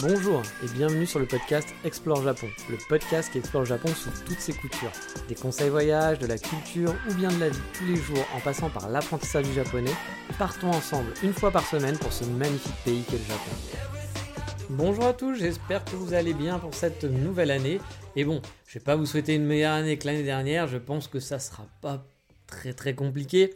Bonjour et bienvenue sur le podcast Explore Japon, le podcast qui explore Japon sous toutes ses coutures. Des conseils voyage, de la culture ou bien de la vie tous les jours en passant par l'apprentissage du japonais, partons ensemble une fois par semaine pour ce magnifique pays qu'est le Japon. Bonjour à tous, j'espère que vous allez bien pour cette nouvelle année. Et bon, je vais pas vous souhaiter une meilleure année que l'année dernière, je pense que ça sera pas très très compliqué.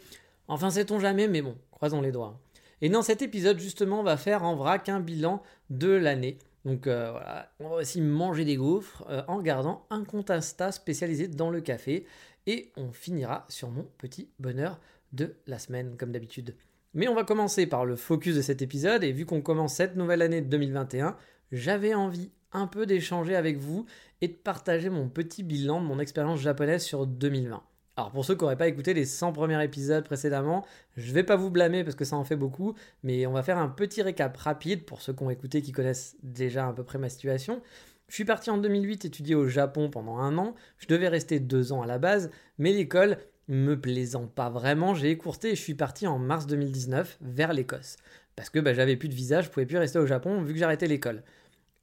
Enfin, sait-on jamais, mais bon, croisons les doigts. Et dans cet épisode, justement, on va faire en vrac un bilan de l'année. Donc euh, voilà, on va aussi manger des gaufres euh, en gardant un compte spécialisé dans le café. Et on finira sur mon petit bonheur de la semaine, comme d'habitude. Mais on va commencer par le focus de cet épisode. Et vu qu'on commence cette nouvelle année de 2021, j'avais envie un peu d'échanger avec vous et de partager mon petit bilan de mon expérience japonaise sur 2020. Alors pour ceux qui n'auraient pas écouté les 100 premiers épisodes précédemment, je vais pas vous blâmer parce que ça en fait beaucoup, mais on va faire un petit récap rapide pour ceux qui ont écouté, qui connaissent déjà à peu près ma situation. Je suis parti en 2008 étudier au Japon pendant un an, je devais rester deux ans à la base, mais l'école me plaisant pas vraiment, j'ai écourté et je suis parti en mars 2019 vers l'Écosse. Parce que bah, j'avais plus de visa, je pouvais plus rester au Japon vu que j'arrêtais l'école.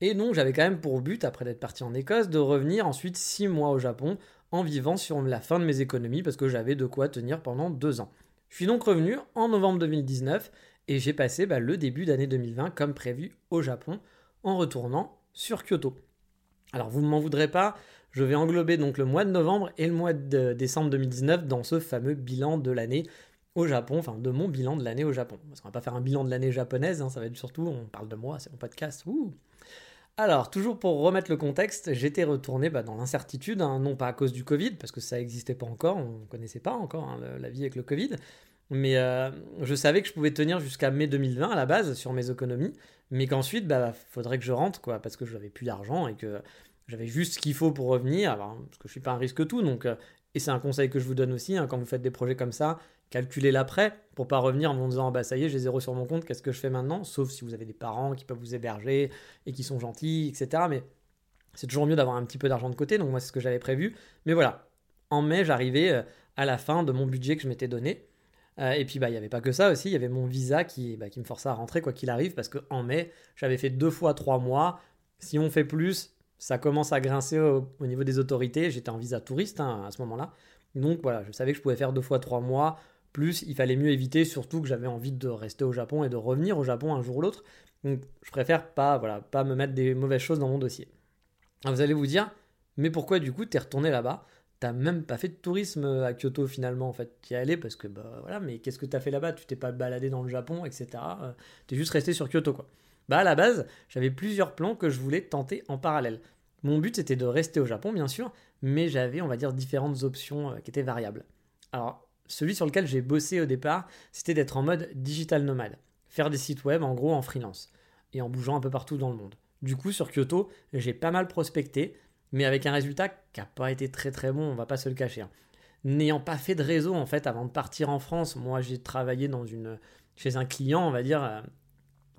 Et donc j'avais quand même pour but, après d'être parti en Écosse, de revenir ensuite six mois au Japon en vivant sur la fin de mes économies parce que j'avais de quoi tenir pendant deux ans. Je suis donc revenu en novembre 2019 et j'ai passé bah, le début d'année 2020 comme prévu au Japon en retournant sur Kyoto. Alors vous ne m'en voudrez pas, je vais englober donc le mois de novembre et le mois de décembre 2019 dans ce fameux bilan de l'année au Japon, enfin de mon bilan de l'année au Japon. Parce qu'on va pas faire un bilan de l'année japonaise, hein, ça va être surtout, on parle de moi, c'est mon podcast. Ouh. Alors, toujours pour remettre le contexte, j'étais retourné bah, dans l'incertitude, hein, non pas à cause du Covid, parce que ça n'existait pas encore, on ne connaissait pas encore hein, la vie avec le Covid, mais euh, je savais que je pouvais tenir jusqu'à mai 2020 à la base sur mes économies, mais qu'ensuite, bah, faudrait que je rentre, quoi, parce que je n'avais plus d'argent et que j'avais juste ce qu'il faut pour revenir, parce que je suis pas un risque tout, donc, euh, et c'est un conseil que je vous donne aussi, hein, quand vous faites des projets comme ça, calculez l'après pour pas revenir en vous disant ah bah ça y est j'ai zéro sur mon compte qu'est-ce que je fais maintenant? Sauf si vous avez des parents qui peuvent vous héberger et qui sont gentils etc mais c'est toujours mieux d'avoir un petit peu d'argent de côté donc moi c'est ce que j'avais prévu. Mais voilà en mai j'arrivais euh, à la fin de mon budget que je m'étais donné. Euh, et puis bah il y avait pas que ça aussi il y avait mon visa qui, bah, qui me forçait à rentrer quoi qu'il arrive parce que en mai j'avais fait deux fois trois mois. Si on fait plus ça commence à grincer au, niveau des autorités. J'étais en visa touriste hein, à ce moment là donc voilà je savais que je pouvais faire deux fois trois mois plus, il fallait mieux éviter, surtout que j'avais envie de rester au Japon et de revenir au Japon un jour ou l'autre. Donc je préfère pas, voilà, pas me mettre des mauvaises choses dans mon dossier. vous allez vous dire, mais pourquoi du coup t'es retourné là-bas? T'as même pas fait de tourisme à Kyoto finalement en fait. T'y es allé parce que bah voilà, mais qu'est-ce que t'as fait là-bas? Tu t'es pas baladé dans le Japon, etc. Euh, t'es juste resté sur Kyoto quoi. Bah à la base, j'avais plusieurs plans que je voulais tenter en parallèle. Mon but c'était de rester au Japon bien sûr, mais j'avais on va dire différentes options euh, qui étaient variables. Alors celui sur lequel j'ai bossé au départ, c'était d'être en mode digital nomade. Faire des sites web en gros en freelance. Et en bougeant un peu partout dans le monde. Du coup, sur Kyoto, j'ai pas mal prospecté, mais avec un résultat qui n'a pas été très très bon, on va pas se le cacher. Hein. N'ayant pas fait de réseau en fait avant de partir en France, moi j'ai travaillé dans une, chez un client, on va dire, euh,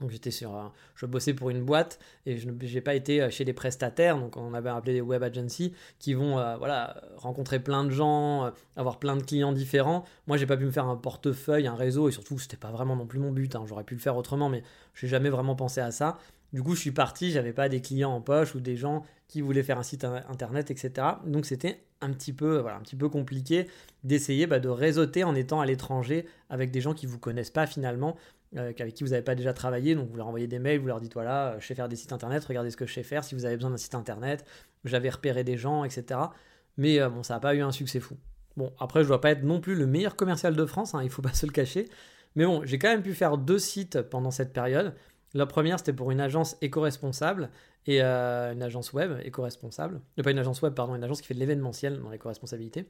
donc j'étais sur, je bossais pour une boîte et je n'ai pas été euh, chez des prestataires, donc on avait appelé des web agencies qui vont euh, voilà rencontrer plein de gens, euh, avoir plein de clients différents. Moi j'ai pas pu me faire un portefeuille, un réseau et surtout c'était pas vraiment non plus mon but. Hein. J'aurais pu le faire autrement, mais j'ai jamais vraiment pensé à ça. Du coup je suis parti, j'avais pas des clients en poche ou des gens qui voulaient faire un site internet, etc. Donc c'était un petit peu un petit peu compliqué d'essayer bah, de réseauter en étant à l'étranger avec des gens qui vous connaissent pas finalement euh, avec qui vous n'avez pas déjà travaillé. Donc vous leur envoyez des mails, vous leur dites voilà, je sais faire des sites internet, regardez ce que je sais faire. Si vous avez besoin d'un site internet, j'avais repéré des gens, etc. Mais euh, bon, ça n'a pas eu un succès fou. Bon, après, je ne dois pas être non plus le meilleur commercial de France, hein, il ne faut pas se le cacher. Mais bon, j'ai quand même pu faire deux sites pendant cette période. La première, c'était pour une agence éco-responsable et une agence web éco-responsable. pas une agence web, pardon, une agence qui fait de l'événementiel dans l'éco-responsabilité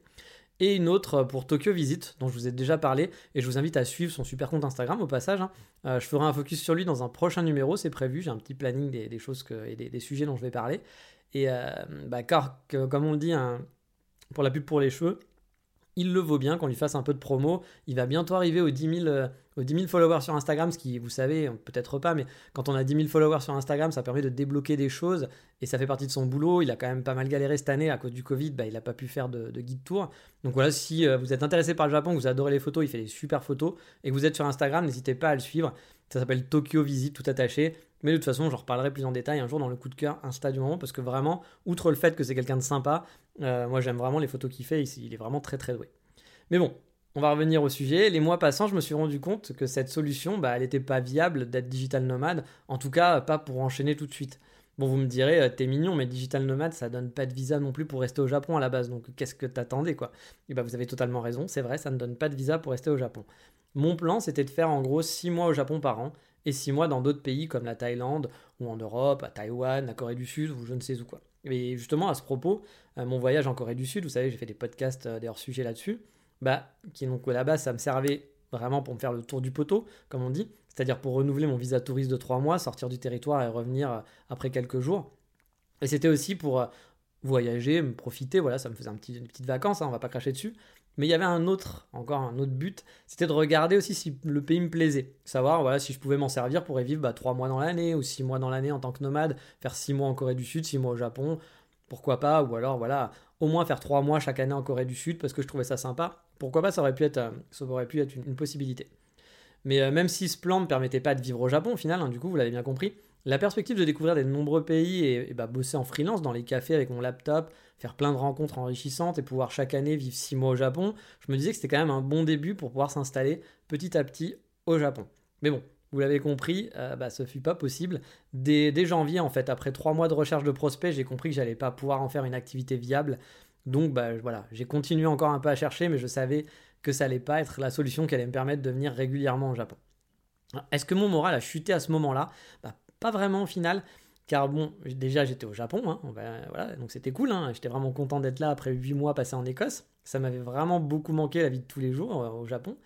et une autre pour Tokyo Visit, dont je vous ai déjà parlé, et je vous invite à suivre son super compte Instagram au passage. Hein. Euh, je ferai un focus sur lui dans un prochain numéro, c'est prévu, j'ai un petit planning des, choses et des, sujets dont je vais parler. Et euh, bah, comme on le dit, hein, pour la pub pour les cheveux, il le vaut bien qu'on lui fasse un peu de promo. Il va bientôt arriver aux 10 000, euh, followers sur Instagram, ce qui, vous savez, peut-être pas, mais quand on a 10 000 followers sur Instagram, ça permet de débloquer des choses et ça fait partie de son boulot. Il a quand même pas mal galéré cette année à cause du Covid, bah, il n'a pas pu faire de, guide tour. Donc voilà, si euh, vous êtes intéressé par le Japon, que vous adorez les photos, il fait des super photos et que vous êtes sur Instagram, n'hésitez pas à le suivre. Ça s'appelle Tokyo Visit, tout attaché. Mais de toute façon, j'en reparlerai plus en détail un jour dans le coup de cœur Insta du moment, parce que vraiment, outre le fait que c'est quelqu'un de sympa, euh, moi j'aime vraiment les photos qu'il fait, il est vraiment très très doué. Mais bon, on va revenir au sujet. Les mois passant, je me suis rendu compte que cette solution, bah, elle n'était pas viable d'être digital nomade, en tout cas pas pour enchaîner tout de suite. Bon, vous me direz, euh, t'es mignon, mais digital nomade, ça donne pas de visa non plus pour rester au Japon à la base, donc qu'est-ce que t'attendais quoi? Et bah vous avez totalement raison, c'est vrai, ça ne donne pas de visa pour rester au Japon. Mon plan, c'était de faire en gros 6 mois au Japon par an, et 6 mois dans d'autres pays comme la Thaïlande, ou en Europe, à Taïwan, la Corée du Sud, ou je ne sais où quoi. Et justement, à ce propos, euh, mon voyage en Corée du Sud, vous savez, j'ai fait des podcasts, euh, des hors-sujets là-dessus, bah, qui donc base, ça me servait vraiment pour me faire le tour du poteau, comme on dit, c'est-à-dire pour renouveler mon visa touriste de trois mois, sortir du territoire et revenir euh, après quelques jours. Et c'était aussi pour euh, voyager, me profiter, voilà, ça me faisait un petit, une petite vacance, hein, on va pas cracher dessus. Mais il y avait un autre, encore un autre but, c'était de regarder aussi si le pays me plaisait. Savoir voilà, si je pouvais m'en servir pour vivre bah, 3 mois dans l'année ou 6 mois dans l'année en tant que nomade, faire 6 mois en Corée du Sud, 6 mois au Japon, pourquoi pas, ou alors voilà, au moins faire 3 mois chaque année en Corée du Sud parce que je trouvais ça sympa pourquoi pas, ça aurait pu être, euh, ça aurait pu être une, possibilité. Mais euh, même si ce plan ne me permettait pas de vivre au Japon, au final, hein, du coup, vous l'avez bien compris, la perspective de découvrir des nombreux pays et, bah, bosser en freelance dans les cafés avec mon laptop, faire plein de rencontres enrichissantes et pouvoir chaque année vivre six mois au Japon, je me disais que c'était quand même un bon début pour pouvoir s'installer petit à petit au Japon. Mais bon, vous l'avez compris, euh, bah, ce fut pas possible. Dès, janvier, en fait, après trois mois de recherche de prospects, j'ai compris que j'allais pas pouvoir en faire une activité viable. Donc bah, voilà, j'ai continué encore un peu à chercher, mais je savais que ça allait pas être la solution qui allait me permettre de venir régulièrement au Japon. Est-ce que mon moral a chuté à ce moment-là? Bah, Pas vraiment au final, car bon, déjà j'étais au Japon, hein, donc c'était cool, hein, j'étais vraiment content d'être là après 8 mois passés en Écosse, ça m'avait vraiment beaucoup manqué la vie de tous les jours euh, au Japon,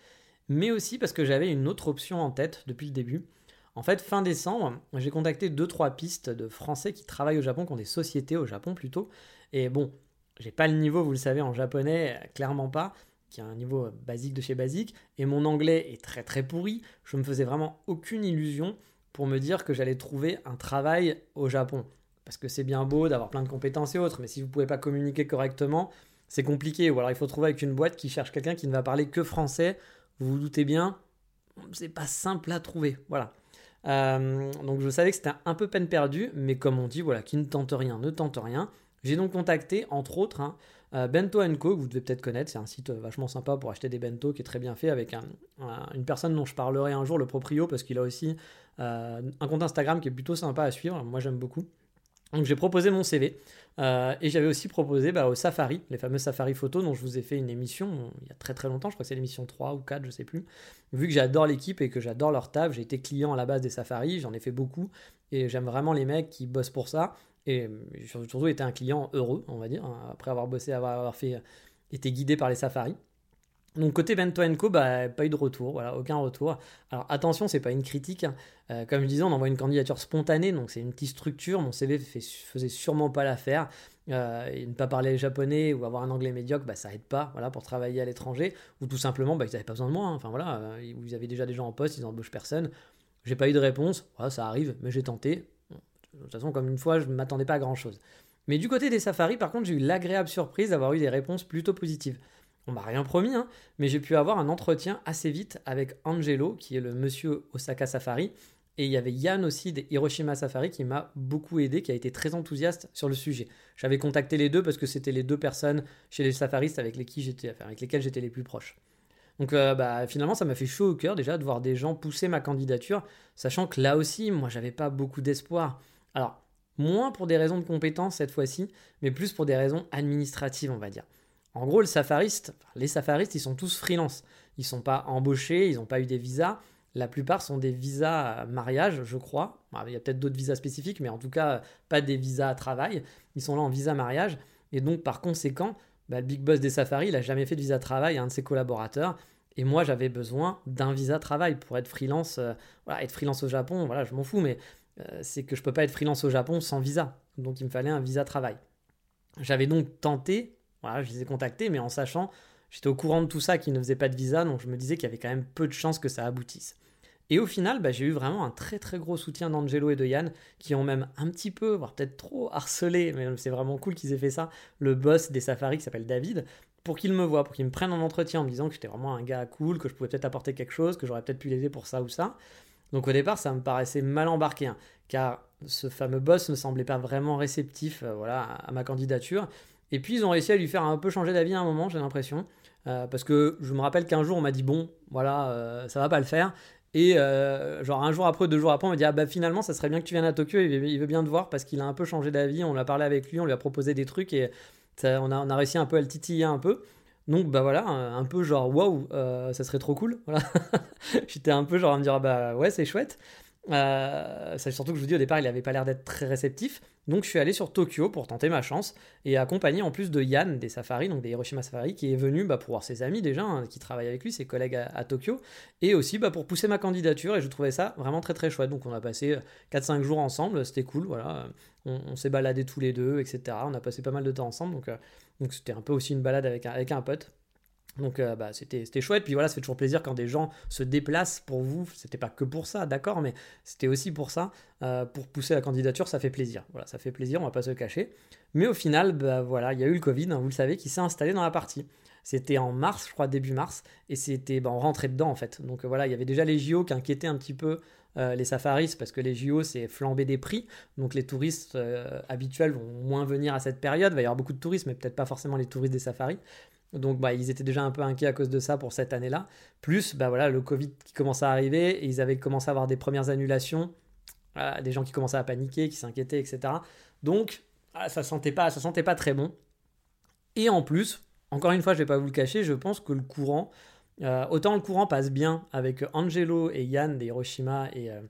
mais aussi parce que j'avais une autre option en tête depuis le début. En fait, fin décembre, j'ai contacté 2-3 pistes de Français qui travaillent au Japon, qui ont des sociétés au Japon plutôt, et bon, j'ai pas le niveau, vous le savez, en japonais, clairement pas, qui a un niveau basique de chez basique, et mon anglais est très très pourri. Je me faisais vraiment aucune illusion pour me dire que j'allais trouver un travail au Japon. Parce que c'est bien beau d'avoir plein de compétences et autres, mais si vous pouvez pas communiquer correctement, c'est compliqué. Ou alors il faut trouver avec une boîte qui cherche quelqu'un qui ne va parler que français. Vous vous doutez bien, c'est pas simple à trouver. Voilà. Euh, donc je savais que c'était un peu peine perdue, mais comme on dit, voilà, qui ne tente rien ne tente rien. J'ai donc contacté, entre autres, hein, euh, Bento Co, que vous devez peut-être connaître. C'est un site euh, vachement sympa pour acheter des bento qui est très bien fait avec une personne dont je parlerai un jour, le proprio, parce qu'il a aussi euh, un compte Instagram qui est plutôt sympa à suivre. Moi, j'aime beaucoup. Donc j'ai proposé mon CV et j'avais aussi proposé bah, au Safari, les fameux Safari photos dont je vous ai fait une émission il y a très très longtemps, je crois que c'est l'émission 3 ou 4, je sais plus. Vu que j'adore l'équipe et que j'adore leur taf, j'ai été client à la base des Safari, j'en ai fait beaucoup et j'aime vraiment les mecs qui bossent pour ça et surtout été un client heureux, on va dire, hein, après avoir bossé, avoir, fait, été guidé par les safaris. Donc côté Bento Co, bah, pas eu de retour, voilà, aucun retour. Alors attention, c'est pas une critique. Hein. Euh, comme je disais, on envoie une candidature spontanée, donc c'est une petite structure. Mon CV fait, faisait sûrement pas l'affaire. Euh, ne pas parler japonais ou avoir un anglais médiocre, bah, ça aide pas, voilà, pour travailler à l'étranger. Ou tout simplement, bah, ils n'avaient pas besoin de moi. Hein. Enfin voilà, euh, vous avez déjà des gens en poste, ils n'embauchent personne. J'ai pas eu de réponse, voilà, ça arrive, mais j'ai tenté. De toute façon, comme une fois, je ne m'attendais pas à grand chose. Mais du côté des safaris, par contre, j'ai eu l'agréable surprise d'avoir eu des réponses plutôt positives. On m'a rien promis, hein, mais j'ai pu avoir un entretien assez vite avec Angelo, qui est le monsieur Osaka Safari, et il y avait Yann aussi des Hiroshima Safari qui m'a beaucoup aidé, qui a été très enthousiaste sur le sujet. J'avais contacté les deux parce que c'était les deux personnes chez les safaristes avec, avec lesquelles j'étais les plus proches. Donc euh, bah, finalement, ça m'a fait chaud au cœur déjà de voir des gens pousser ma candidature, sachant que là aussi, moi, j'avais pas beaucoup d'espoir. Alors, moins pour des raisons de compétence cette fois-ci, mais plus pour des raisons administratives, on va dire. En gros, le safariste, les safaristes, ils sont tous freelance. Ils sont pas embauchés, ils n'ont pas eu des visas. la plupart sont des visas mariage, je crois. Il y a peut-être d'autres visas spécifiques, mais en tout cas, pas des visas à travail. Ils sont là en visa mariage. Et donc, par conséquent, bah, big boss des safaris, il n'a jamais fait de visa travail à un de ses collaborateurs. Et moi, j'avais besoin d'un visa travail pour être freelance. Euh, voilà, être freelance au Japon, voilà, je m'en fous, mais euh, c'est que je peux pas être freelance au Japon sans visa. Donc, il me fallait un visa travail. J'avais donc tenté, voilà, je les ai contactés, mais en sachant, j'étais au courant de tout ça, qu'ils ne faisaient pas de visa, donc je me disais qu'il y avait quand même peu de chances que ça aboutisse. Et au final, bah, j'ai eu vraiment un très très gros soutien d'Angelo et de Yann, qui ont même un petit peu, voire peut-être trop harcelé, mais c'est vraiment cool qu'ils aient fait ça, le boss des safaris qui s'appelle David, pour qu'il me voit, pour qu'il me prenne en entretien en me disant que j'étais vraiment un gars cool, que je pouvais peut-être apporter quelque chose, que j'aurais peut-être pu l'aider pour ça ou ça. Donc au départ, ça me paraissait mal embarqué, hein, car ce fameux boss ne semblait pas vraiment réceptif euh, voilà, à ma candidature. Et puis ils ont réussi à lui faire un peu changer d'avis à un moment, j'ai l'impression. Euh, parce que je me rappelle qu'un jour on m'a dit bon, voilà, euh, ça va pas le faire. Et euh, genre un jour après, deux jours après, on m'a dit ah bah finalement ça serait bien que tu viennes à Tokyo, il veut, bien te voir parce qu'il a un peu changé d'avis, on a parlé avec lui, on lui a proposé des trucs et on, a, réussi un peu à le titiller un peu. Donc bah voilà, un, peu genre waouh, euh, ça serait trop cool. Voilà. J'étais un peu genre à me dire ah, bah ouais c'est chouette. Euh, c'est surtout que je vous dis au départ, il n'avait pas l'air d'être très réceptif. Donc je suis allé sur Tokyo pour tenter ma chance et accompagné en plus de Yann des Safari, donc des Hiroshima Safari, qui est venu bah, pour voir ses amis déjà, hein, qui travaillent avec lui, ses collègues à, Tokyo, et aussi bah, pour pousser ma candidature. Et je trouvais ça vraiment très très chouette. Donc on a passé 4-5 jours ensemble, c'était cool, voilà. On, s'est baladé tous les deux, etc. On a passé pas mal de temps ensemble, donc euh, donc c'était un peu aussi une balade avec avec un pote. Donc euh, bah, c'était, chouette. Puis voilà, ça fait toujours plaisir quand des gens se déplacent pour vous. C'était pas que pour ça, d'accord, mais c'était aussi pour ça. Euh, pour pousser la candidature, ça fait plaisir. Voilà, ça fait plaisir, on va pas se cacher. Mais au final, bah, voilà, il y a eu le Covid, hein, vous le savez, qui s'est installé dans la partie. C'était en mars, je crois, début mars, et c'était, bah, on dedans en fait. Donc voilà, il y avait déjà les JO qui inquiétaient un petit peu euh, les safaris, parce que les JO, c'est flamber des prix. Donc les touristes habituels vont moins venir à cette période. Il va y avoir beaucoup de touristes, mais peut-être pas forcément les touristes des safaris. Donc bah, ils étaient déjà un peu inquiets à cause de ça pour cette année-là. Plus bah, voilà, le Covid qui commençait à arriver ils avaient commencé à avoir des premières annulations, des gens qui commençaient à paniquer, qui s'inquiétaient, etc. Donc ah, ça sentait pas, ça sentait pas très bon. Et en plus, encore une fois, je vais pas vous le cacher, je pense que le courant, euh, autant le courant passe bien avec Angelo et Yann des Hiroshima et, euh,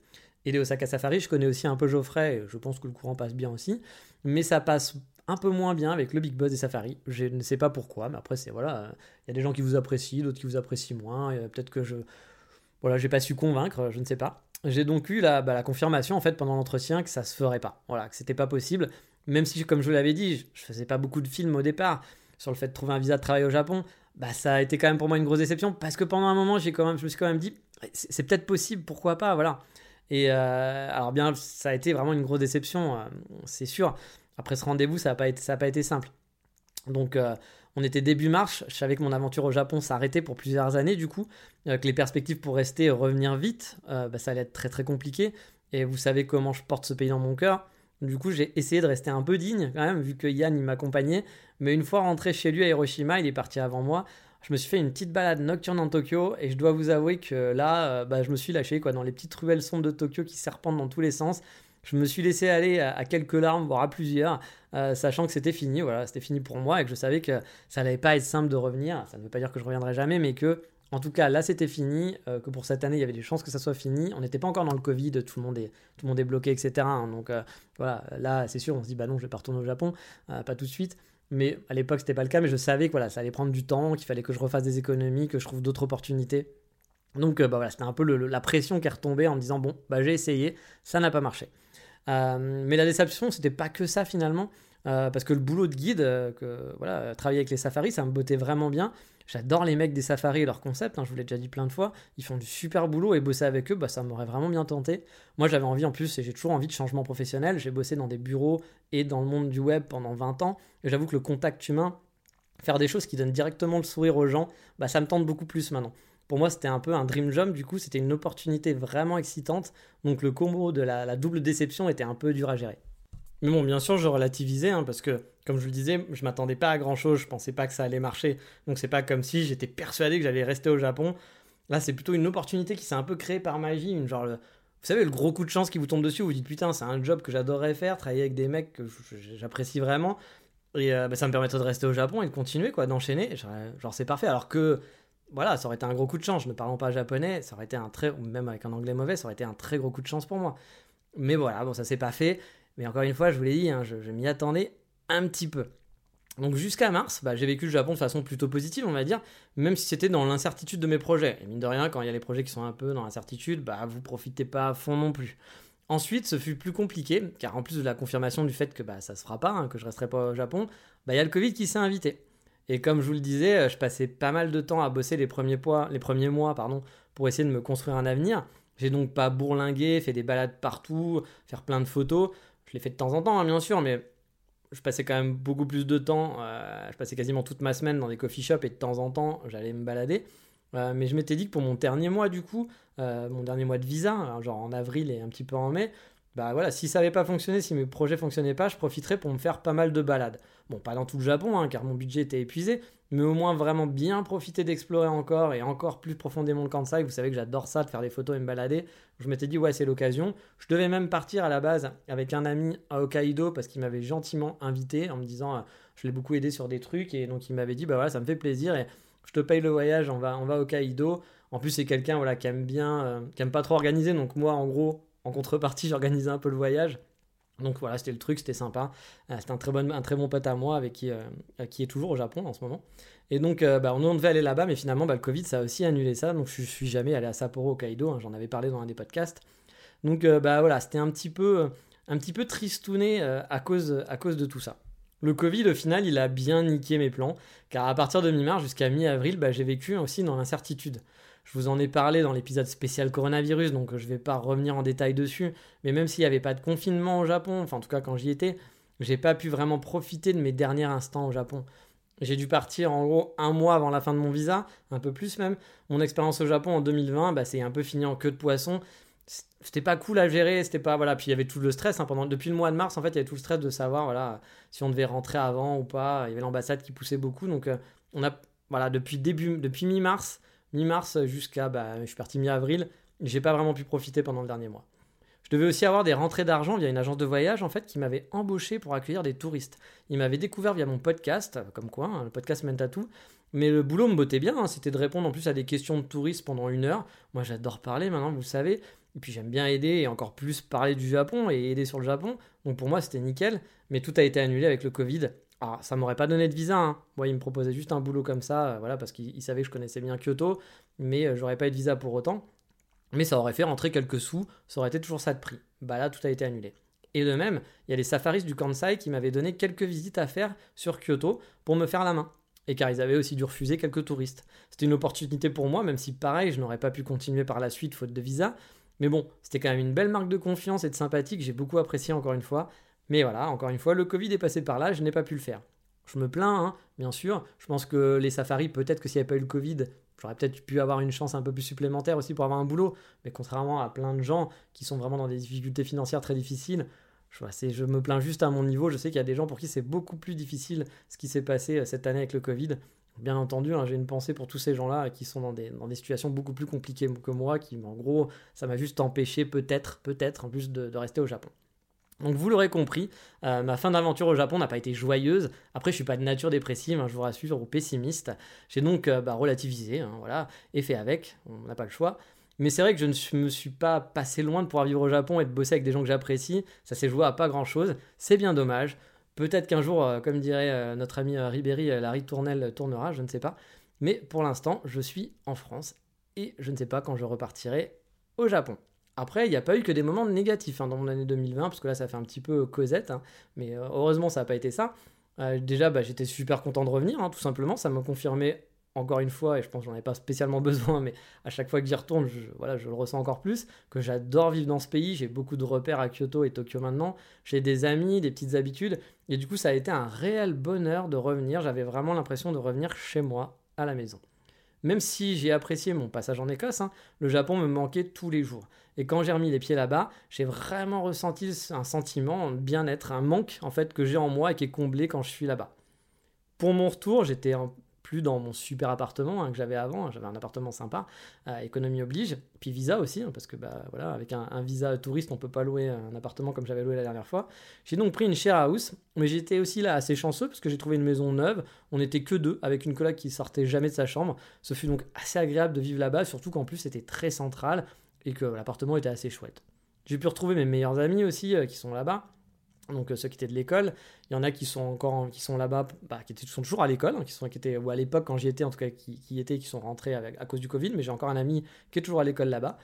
et Osaka Safari. Je connais aussi un peu Geoffrey, je pense que le courant passe bien aussi. Mais ça passe un peu moins bien avec le Big Boss des Safari. Je ne sais pas pourquoi, mais après, c'est voilà, il y a des gens qui vous apprécient, d'autres qui vous apprécient moins. Peut-être que je. Voilà, j'ai pas su convaincre, je ne sais pas. J'ai donc eu la, bah, la confirmation en fait pendant l'entretien que ça se ferait pas. Voilà, que c'était pas possible. Même si, comme je vous l'avais dit, je, faisais pas beaucoup de films au départ sur le fait de trouver un visa de travail au Japon. Bah, ça a été quand même pour moi une grosse déception parce que pendant un moment, quand même, je me suis quand même dit, c'est peut-être possible, pourquoi pas, voilà. Et euh, alors bien, ça a été vraiment une grosse déception, euh, c'est sûr. Après ce rendez-vous, ça n'a pas, été, simple. Donc, euh, on était début mars. Je savais que mon aventure au Japon s'arrêtait pour plusieurs années, du coup, euh, que les perspectives pour rester revenir vite, euh, bah, ça allait être très très compliqué. Et vous savez comment je porte ce pays dans mon cœur. Du coup, j'ai essayé de rester un peu digne quand même, vu que Yann m'accompagnait. Mais une fois rentré chez lui à Hiroshima, il est parti avant moi. Je me suis fait une petite balade nocturne en Tokyo et je dois vous avouer que là, bah, je me suis lâché quoi, dans les petites ruelles sombres de Tokyo qui serpentent dans tous les sens je me suis laissé aller à, quelques larmes, voire à plusieurs, euh, sachant que c'était fini, voilà, c'était fini pour moi et que je savais que ça n'allait pas être simple de revenir. Ça ne veut pas dire que je reviendrai jamais, mais que, en tout cas, là c'était fini, euh, que pour cette année il y avait des chances que ça soit fini. On n'était pas encore dans le Covid, tout le monde est, tout le monde bloqué, etc. Hein. donc euh, voilà, là c'est sûr, on se dit bah non, je vais pas retourner au Japon, pas tout de suite. Mais à l'époque c'était pas le cas, mais je savais que voilà, ça allait prendre du temps, qu'il fallait que je refasse des économies, que je trouve d'autres opportunités. Donc bah voilà, c'était un peu la pression qui est retombée en me disant bon, bah j'ai essayé, ça n'a pas marché. Euh, mais la déception, c'était pas que ça finalement. Euh, parce que le boulot de guide, euh, que, voilà, travailler avec les safaris, ça me bottait vraiment bien. J'adore les mecs des safaris et leur concept, hein, je vous l'ai déjà dit plein de fois. Ils font du super boulot et bosser avec eux, bah, ça m'aurait vraiment bien tenté. Moi, j'avais envie en plus, et j'ai toujours envie de changement professionnel. J'ai bossé dans des bureaux et dans le monde du web pendant 20 ans. Et j'avoue que le contact humain, faire des choses qui donnent directement le sourire aux gens, bah, ça me tente beaucoup plus maintenant pour moi, c'était un peu un dream job. Du coup, c'était une opportunité vraiment excitante. Donc, le combo de la, double déception était un peu dur à gérer. Mais bon, bien sûr, je relativisais hein, parce que, comme je le disais, je m'attendais pas à grand chose. Je pensais pas que ça allait marcher. Donc, c'est pas comme si j'étais persuadé que j'allais rester au Japon. Là, c'est plutôt une opportunité qui s'est un peu créée par magie. Une genre, vous savez, le gros coup de chance qui vous tombe dessus. Vous vous dites putain, c'est un job que j'adorerais faire, travailler avec des mecs que j'apprécie vraiment. Et euh, bah, ça me permettrait de rester au Japon et de continuer, quoi, d'enchaîner. Genre, c'est parfait. Alors que voilà, ça aurait été un gros coup de chance. Ne parlant pas japonais, ça aurait été un très, même avec un anglais mauvais, ça aurait été un très gros coup de chance pour moi. Mais voilà, bon, ça s'est pas fait. Mais encore une fois, je vous l'ai dit, hein, je, m'y attendais un petit peu. Donc jusqu'à mars, bah, j'ai vécu le Japon de façon plutôt positive, on va dire, même si c'était dans l'incertitude de mes projets. Et mine de rien, quand il y a les projets qui sont un peu dans l'incertitude, bah, vous profitez pas à fond non plus. Ensuite, ce fut plus compliqué, car en plus de la confirmation du fait que bah, ça se fera pas, hein, que je resterai pas au Japon, bah, il y a le Covid qui s'est invité. Et comme je vous le disais, euh, je passais pas mal de temps à bosser les premiers, les premiers mois pardon, pour essayer de me construire un avenir. J'ai donc pas bourlingué, fait des balades partout, faire plein de photos. Je l'ai fait de temps en temps, hein, bien sûr, mais je passais quand même beaucoup plus de temps. Euh, je passais quasiment toute ma semaine dans des coffee shops et de temps en temps, j'allais me balader. Euh, mais je m'étais dit que pour mon dernier mois, du coup, mon dernier mois de visa, genre en avril et un petit peu en mai, bah voilà, si ça n'avait pas fonctionné, si mes projets fonctionnaient pas, je profiterais pour me faire pas mal de balades. Bon, pas dans tout le Japon, hein, car mon budget était épuisé, mais au moins vraiment bien profiter d'explorer encore et encore plus profondément le Kansai. Vous savez que j'adore ça, de faire des photos et me balader. Je m'étais dit, ouais, c'est l'occasion. Je devais même partir à la base avec un ami à Hokkaido parce qu'il m'avait gentiment invité en me disant, euh, je l'ai beaucoup aidé sur des trucs et donc il m'avait dit, bah voilà, ça me fait plaisir et je te paye le voyage, on va, on va à Hokkaido. En plus, c'est quelqu'un voilà, qui aime bien, euh, qui aime pas trop organiser, donc moi, en gros, en contrepartie, j'organisais un peu le voyage. Donc voilà, c'était le truc, c'était sympa. Euh, c'était un très, bon, un pote à moi avec qui, euh, qui est toujours au Japon en ce moment. Et donc, euh, bah, on devait aller là-bas, mais finalement, bah, le Covid, ça a aussi annulé ça. Donc, je suis jamais allé à Sapporo, au Kaido. Hein, j'en avais parlé dans un des podcasts. Donc, bah voilà, c'était un petit peu, un petit peu tristouné à, cause, à cause de tout ça. Le Covid, au final, il a bien niqué mes plans, car à partir de mi-mars jusqu'à mi-avril, bah, j'ai vécu aussi dans l'incertitude. Je vous en ai parlé dans l'épisode spécial coronavirus, donc je ne vais pas revenir en détail dessus. Mais même s'il n'y avait pas de confinement au Japon, enfin en tout cas quand j'y étais, j'ai pas pu vraiment profiter de mes derniers instants au Japon. J'ai dû partir en gros un mois avant la fin de mon visa, un peu plus même. Mon expérience au Japon en 2020, bah, c'est un peu fini en queue de poisson. C'était pas cool à gérer, c'était pas voilà. Puis il y avait tout le stress hein, pendant depuis le mois de mars en fait, il y avait tout le stress de savoir voilà si on devait rentrer avant ou pas. Il y avait l'ambassade qui poussait beaucoup, donc euh, on a voilà depuis début depuis mi-mars mi-mars jusqu'à, bah, je suis parti mi-avril, j'ai pas vraiment pu profiter pendant le dernier mois. Je devais aussi avoir des rentrées d'argent via une agence de voyage en fait qui m'avait embauché pour accueillir des touristes. Ils m'avaient découvert via mon podcast, comme quoi, hein, le podcast Mentatou. Mais le boulot me bottait bien, hein. c'était de répondre en plus à des questions de touristes pendant une heure. Moi j'adore parler maintenant, vous le savez. Et puis j'aime bien aider et encore plus parler du Japon et aider sur le Japon. Donc pour moi c'était nickel. Mais tout a été annulé avec le Covid. Alors, ça m'aurait pas donné de visa. Hein. Moi, il me proposait juste un boulot comme ça, euh, voilà, parce qu'il savait que je connaissais bien Kyoto, mais euh, j'aurais pas eu de visa pour autant. Mais ça aurait fait rentrer quelques sous, ça aurait été toujours ça de prix. Bah là, tout a été annulé. Et de même, il y a les safaris du Kansai qui m'avaient donné quelques visites à faire sur Kyoto pour me faire la main. Et car ils avaient aussi dû refuser quelques touristes. C'était une opportunité pour moi, même si pareil, je n'aurais pas pu continuer par la suite faute de visa. Mais bon, c'était quand même une belle marque de confiance et de sympathie que j'ai beaucoup apprécié encore une fois. Mais voilà, encore une fois, le Covid est passé par là, je n'ai pas pu le faire. Je me plains, hein, bien sûr. Je pense que les safaris, peut-être que s'il n'y avait pas eu le Covid, j'aurais peut-être pu avoir une chance un peu plus supplémentaire aussi pour avoir un boulot. Mais contrairement à plein de gens qui sont vraiment dans des difficultés financières très difficiles, je, me plains juste à mon niveau. Je sais qu'il y a des gens pour qui c'est beaucoup plus difficile ce qui s'est passé euh, cette année avec le Covid. Bien entendu, hein, j'ai une pensée pour tous ces gens-là qui sont dans des, dans des situations beaucoup plus compliquées que moi, qui en gros, ça m'a juste empêché peut-être, peut-être en plus de rester au Japon. Donc vous l'aurez compris, euh, ma fin d'aventure au Japon n'a pas été joyeuse. Après, je suis pas de nature dépressive, hein, je vous rassure, ou pessimiste. J'ai donc euh, bah, relativisé, hein, voilà, et fait avec. On n'a pas le choix. Mais c'est vrai que je ne me suis pas passé loin de pouvoir vivre au Japon et de bosser avec des gens que j'apprécie. Ça s'est joué à pas grand chose. C'est bien dommage. Peut-être qu'un jour, euh, comme dirait notre ami Ribéry, la ritournelle tournera, je ne sais pas. Mais pour l'instant, je suis en France et je ne sais pas quand je repartirai au Japon. Après, il n'y a pas eu que des moments négatifs hein, dans mon année 2020, parce que là, ça fait un petit peu causette, hein. mais euh, heureusement, ça n'a pas été ça. Euh, déjà, bah, j'étais super content de revenir, hein, tout simplement. Ça m'a confirmé encore une fois, et je pense que j'en ai pas spécialement besoin, mais à chaque fois que j'y retourne, je, voilà, je le ressens encore plus, que j'adore vivre dans ce pays. J'ai beaucoup de repères à Kyoto et Tokyo maintenant. J'ai des amis, des petites habitudes, et du coup, ça a été un réel bonheur de revenir. J'avais vraiment l'impression de revenir chez moi, à la maison. Même si j'ai apprécié mon passage en Écosse, le Japon me manquait tous les jours. Et quand j'ai remis les pieds là-bas, j'ai vraiment ressenti un sentiment de bien-être, un manque en fait que j'ai en moi et qui est comblé quand je suis là-bas. Pour mon retour, j'étais plus dans mon super appartement hein, que j'avais avant. J'avais un appartement sympa, euh, économie oblige, puis visa aussi, hein, parce que bah, voilà, avec un, visa touriste, on peut pas louer un appartement comme j'avais loué la dernière fois. J'ai donc pris une share house, mais j'étais aussi là assez chanceux parce que j'ai trouvé une maison neuve. On n'était que deux, avec une coloc qui sortait jamais de sa chambre. Ce fut donc assez agréable de vivre là-bas, surtout qu'en plus c'était très central et que l'appartement était assez chouette. J'ai pu retrouver mes meilleurs amis aussi euh, qui sont là-bas donc euh, ceux qui étaient de l'école. Il y en a qui sont encore qui sont là-bas, bah, qui, sont toujours à l'école, hein, qui sont qui étaient ou à l'époque quand j'y étais en tout cas qui, étaient, qui sont rentrés à cause du Covid. Mais j'ai encore un ami qui est toujours à l'école là-bas.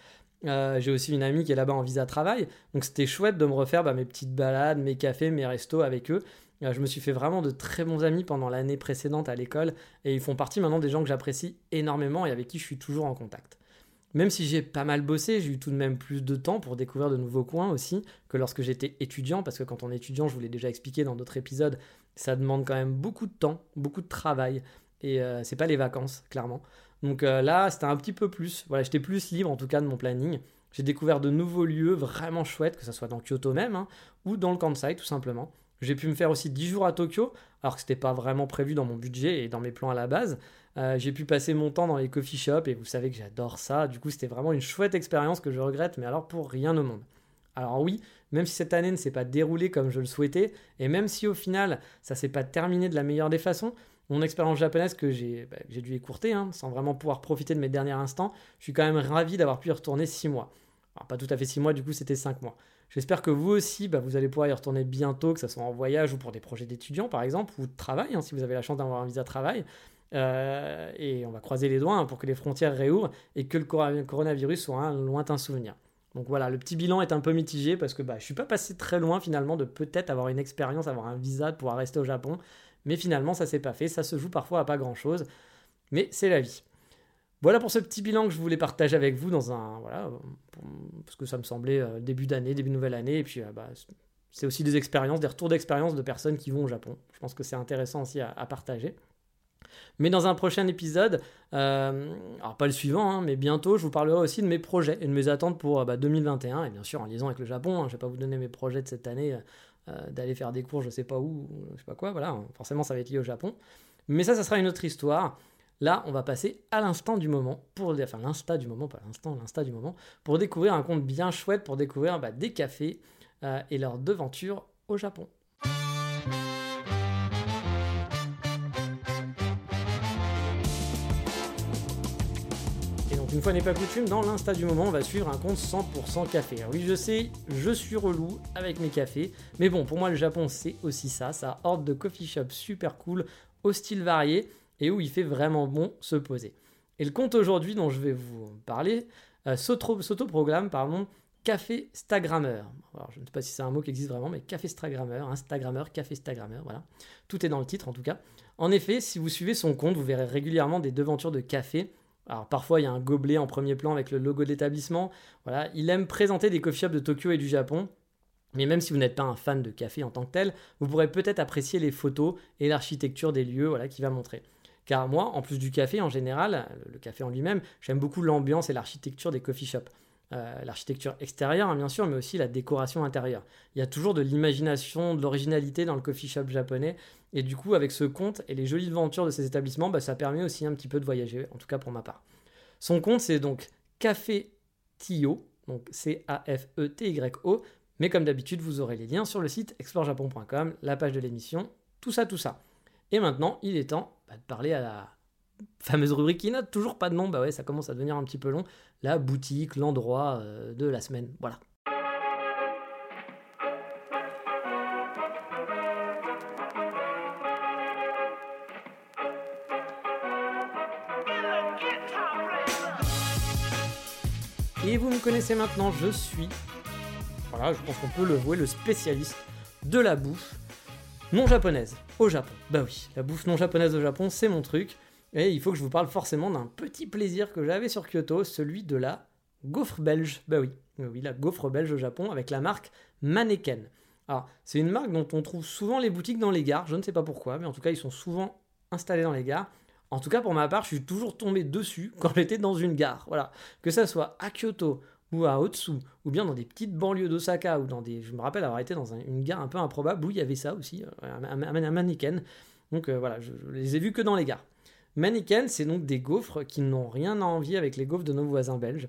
Euh, j'ai aussi une amie qui est là-bas en visa travail. Donc c'était chouette de me refaire bah, mes petites balades, mes cafés, mes restos avec eux. Je me suis fait vraiment de très bons amis pendant l'année précédente à l'école et ils font partie maintenant des gens que j'apprécie énormément et avec qui je suis toujours en contact. Même si j'ai pas mal bossé, j'ai eu tout de même plus de temps pour découvrir de nouveaux coins aussi que lorsque j'étais étudiant, parce que quand on est étudiant, je vous l'ai déjà expliqué dans d'autres épisodes, ça demande quand même beaucoup de temps, beaucoup de travail, et euh, c'est pas les vacances, clairement. Donc euh, là, c'était un petit peu plus, voilà, j'étais plus libre en tout cas de mon planning. J'ai découvert de nouveaux lieux vraiment chouettes, que ce soit dans Kyoto même, hein, ou dans le Kansai tout simplement. J'ai pu me faire aussi 10 jours à Tokyo, alors que ce n'était pas vraiment prévu dans mon budget et dans mes plans à la base. Euh, j'ai pu passer mon temps dans les coffee shops et vous savez que j'adore ça. Du coup, c'était vraiment une chouette expérience que je regrette, mais alors pour rien au monde. Alors oui, même si cette année ne s'est pas déroulée comme je le souhaitais, et même si au final ça s'est pas terminé de la meilleure des façons, mon expérience japonaise que j'ai bah, dû écourter, hein, sans vraiment pouvoir profiter de mes derniers instants, je suis quand même ravi d'avoir pu y retourner 6 mois. Pas tout à fait 6 mois, du coup c'était 5 mois. J'espère que vous aussi, bah, vous allez pouvoir y retourner bientôt, que ce soit en voyage ou pour des projets d'étudiants par exemple, ou de travail, hein, si vous avez la chance d'avoir un visa travail. Euh, et on va croiser les doigts hein, pour que les frontières réouvrent et que le coronavirus soit un lointain souvenir. Donc voilà, le petit bilan est un peu mitigé parce que bah, je suis pas passé très loin finalement de peut-être avoir une expérience, avoir un visa, de pouvoir rester au Japon. Mais finalement, ça s'est pas fait. Ça se joue parfois à pas grand-chose. Mais c'est la vie. Voilà pour ce petit bilan que je voulais partager avec vous dans un voilà parce que ça me semblait euh, début d'année, début de nouvelle année et puis euh, bah, c'est aussi des expériences, des retours d'expérience de personnes qui vont au Japon. Je pense que c'est intéressant aussi à partager. Mais dans un prochain épisode, euh, alors pas le suivant, hein, mais bientôt, je vous parlerai aussi de mes projets et de mes attentes pour 2021, euh, bah, et bien sûr en liaison avec le Japon. Hein, je ne vais pas vous donner mes projets de cette année, d'aller faire des cours, je sais pas où, je sais pas quoi, voilà, hein, forcément ça va être lié au Japon. Mais ça, ça sera une autre histoire. Là, on va passer à l'instant du moment, pour, enfin l'insta du moment, pas l'instant, l'insta du moment, pour découvrir un compte bien chouette, pour découvrir bah, des cafés et leurs devantures au Japon. une fois n'est pas coutume, dans l'insta du moment, on va suivre un compte 100% café. oui, je sais, je suis relou avec mes cafés, mais bon, pour moi, le Japon, c'est aussi ça. Ça horde de coffee shop super cool, au style varié, et où il fait vraiment bon se poser. Et le compte aujourd'hui dont je vais vous parler euh, s'auto-programme, pardon, Café Stagrammeur. Alors, je ne sais pas si c'est un mot qui existe vraiment, mais Café Stagrammeur, Instagrammeur, Café Stagrammeur, voilà. Tout est dans le titre en tout cas. En effet, si vous suivez son compte, vous verrez régulièrement des devantures de café alors parfois il y a un gobelet en premier plan avec le logo de l'établissement. Voilà, il aime présenter des coffee shops de Tokyo et du Japon. Mais même si vous n'êtes pas un fan de café en tant que tel, vous pourrez peut-être apprécier les photos et l'architecture des lieux voilà, qu'il va montrer. Car moi, en plus du café en général, le café en lui-même, j'aime beaucoup l'ambiance et l'architecture des coffee shops. Euh, l'architecture extérieure, hein, bien sûr, mais aussi la décoration intérieure. Il y a toujours de l'imagination, de l'originalité dans le coffee shop japonais. Et du coup, avec ce compte et les jolies aventures de ces établissements, bah, ça permet aussi un petit peu de voyager, en tout cas pour ma part. Son compte, c'est donc Café Tio, donc C-A-F-E-T-Y-O. Mais comme d'habitude, vous aurez les liens sur le site explorejapon.com, la page de l'émission, tout ça, tout ça. Et maintenant, il est temps bah, de parler à la fameuse rubrique qui n'a toujours pas de nom, bah ouais, ça commence à devenir un petit peu long. La boutique, l'endroit euh, de la semaine. Voilà. Et vous me connaissez maintenant, je suis, voilà, je pense qu'on peut le voir, le spécialiste de la bouffe non japonaise au Japon. Bah oui, la bouffe non japonaise au Japon, c'est mon truc. Et il faut que je vous parle forcément d'un petit plaisir que j'avais sur Kyoto, celui de la gaufre belge. Bah oui, oui, la gaufre belge au Japon avec la marque Mannequin. Alors, c'est une marque dont on trouve souvent les boutiques dans les gares, je ne sais pas pourquoi, mais en tout cas, ils sont souvent installés dans les gares. En tout cas, pour ma part, je suis toujours tombé dessus quand j'étais dans une gare. Voilà. Que ça soit à Kyoto ou à Otsu, ou bien dans des petites banlieues d'Osaka, ou dans des. Je me rappelle avoir été dans une gare un peu improbable où il y avait ça aussi, euh, un, mannequin. Donc euh, voilà, je, je les ai vus que dans les gares. Mannequin, c'est donc des gaufres qui n'ont rien à envier avec les gaufres de nos voisins belges.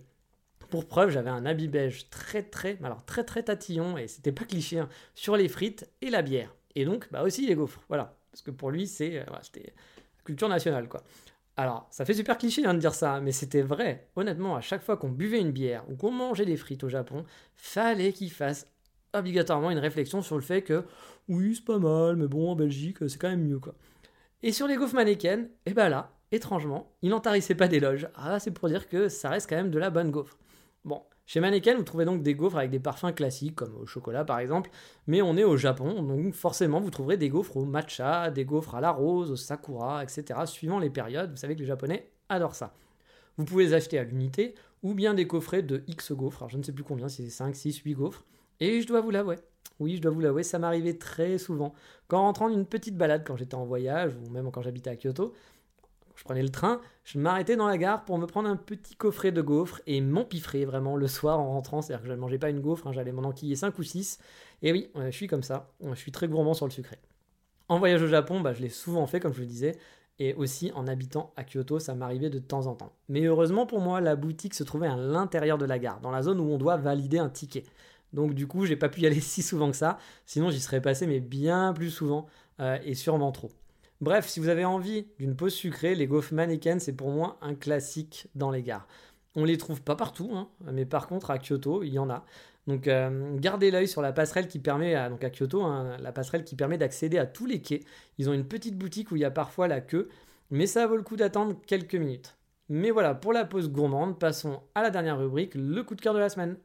Pour preuve, j'avais un habit beige très très, alors très très tatillon, et c'était pas cliché, hein, sur les frites et la bière. Et donc, bah aussi les gaufres, voilà. Parce que pour lui, c'est, euh, culture nationale, quoi. Alors, ça fait super cliché hein, de dire ça, mais c'était vrai. Honnêtement, à chaque fois qu'on buvait une bière ou qu'on mangeait des frites au Japon, fallait qu'il fasse obligatoirement une réflexion sur le fait que oui, c'est pas mal, mais bon, en Belgique, c'est quand même mieux, quoi. Et sur les gaufres mannequins, et eh ben là, étrangement, il n'en tarissait pas d'éloges. Ah, c'est pour dire que ça reste quand même de la bonne gaufre. Bon, chez Mannequin, vous trouvez donc des gaufres avec des parfums classiques, comme au chocolat par exemple, mais on est au Japon, donc forcément vous trouverez des gaufres au matcha, des gaufres à la rose, au sakura, etc., suivant les périodes. Vous savez que les Japonais adorent ça. Vous pouvez les acheter à l'unité, ou bien des coffrets de X gaufres, alors je ne sais plus combien, si c'est 5, 6, 8 gaufres, et je dois vous l'avouer, oui, je dois vous l'avouer, ça m'arrivait très souvent. Quand rentrant d'une petite balade, quand j'étais en voyage, ou même quand j'habitais à Kyoto, je prenais le train, je m'arrêtais dans la gare pour me prendre un petit coffret de gaufres et m'empiffrer vraiment le soir en rentrant. C'est-à-dire que je ne mangeais pas une gaufre, hein, j'allais m'en enquiller 5 ou 6. Et oui, je suis comme ça, je suis très gourmand sur le sucré. En voyage au Japon, bah, je l'ai souvent fait, comme je le disais, et aussi en habitant à Kyoto, ça m'arrivait de temps en temps. Mais heureusement pour moi, la boutique se trouvait à l'intérieur de la gare, dans la zone où on doit valider un ticket. Donc du coup, j'ai pas pu y aller si souvent que ça. Sinon, j'y serais passé, mais bien plus souvent euh, et sûrement trop. Bref, si vous avez envie d'une pause sucrée, les gaufres mannequins, c'est pour moi un classique dans les gares. On les trouve pas partout, hein, mais par contre à Kyoto, il y en a. Donc euh, gardez l'œil sur la passerelle qui permet, à, donc à Kyoto, hein, la passerelle qui permet d'accéder à tous les quais. Ils ont une petite boutique où il y a parfois la queue, mais ça vaut le coup d'attendre quelques minutes. Mais voilà, pour la pause gourmande, passons à la dernière rubrique, le coup de cœur de la semaine.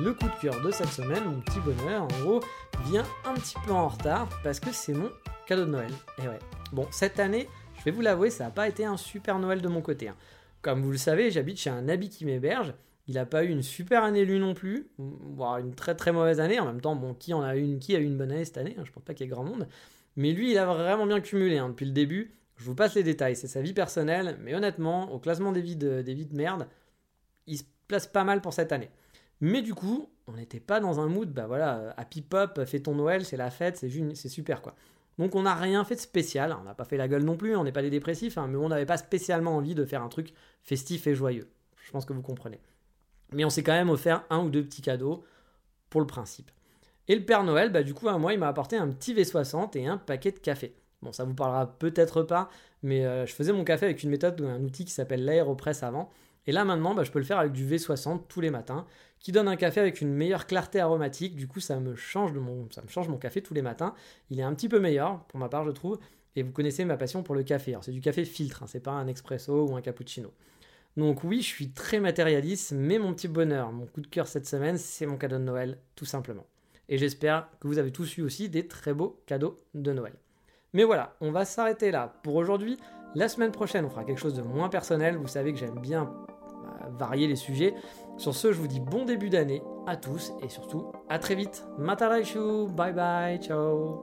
Le coup de cœur de cette semaine, mon petit bonheur, en gros, vient un petit peu en retard parce que c'est mon cadeau de Noël. Et ouais. Bon, cette année, je vais vous l'avouer, ça n'a pas été un super Noël de mon côté. Hein. Comme vous le savez, j'habite chez un habit qui m'héberge. Il n'a pas eu une super année lui non plus, voire une très très mauvaise année. En même temps, bon, qui en a une, qui a eu une bonne année cette année Je hein, Je pense pas qu'il y ait grand monde. Mais lui, il a vraiment bien cumulé hein, depuis le début. Je vous passe les détails, c'est sa vie personnelle, mais honnêtement, au classement des vies de, des vies de merde, il se place pas mal pour cette année. Mais du coup, on n'était pas dans un mood, bah voilà, happy pop, fais ton Noël, c'est la fête, c'est super quoi. Donc on n'a rien fait de spécial, on n'a pas fait la gueule non plus, on n'est pas des dépressifs, hein, mais on n'avait pas spécialement envie de faire un truc festif et joyeux. Je pense que vous comprenez. Mais on s'est quand même offert un ou deux petits cadeaux pour le principe. Et le Père Noël, bah du coup, à moi, il m'a apporté un petit V60 et un paquet de café. Bon, ça vous parlera peut-être pas, mais euh, je faisais mon café avec une méthode un outil qui s'appelle l'aéropress avant. Et là maintenant, bah, je peux le faire avec du V60 tous les matins, qui donne un café avec une meilleure clarté aromatique. Du coup, ça me change, de mon, change mon café tous les matins. Il est un petit peu meilleur, pour ma part, je trouve. Et vous connaissez ma passion pour le café. C'est du café filtre, hein, c'est pas un espresso ou un cappuccino. Donc oui, je suis très matérialiste, mais mon petit bonheur, mon coup de cœur cette semaine, c'est mon cadeau de Noël, tout simplement. Et j'espère que vous avez tous eu aussi des très beaux cadeaux de Noël. Mais voilà, on va s'arrêter là pour aujourd'hui. La semaine prochaine, on fera quelque chose de moins personnel. Vous savez que j'aime bien varier les sujets. Sur ce, je vous dis bon début d'année à tous et surtout à très vite. Mataraishu, bye bye, ciao.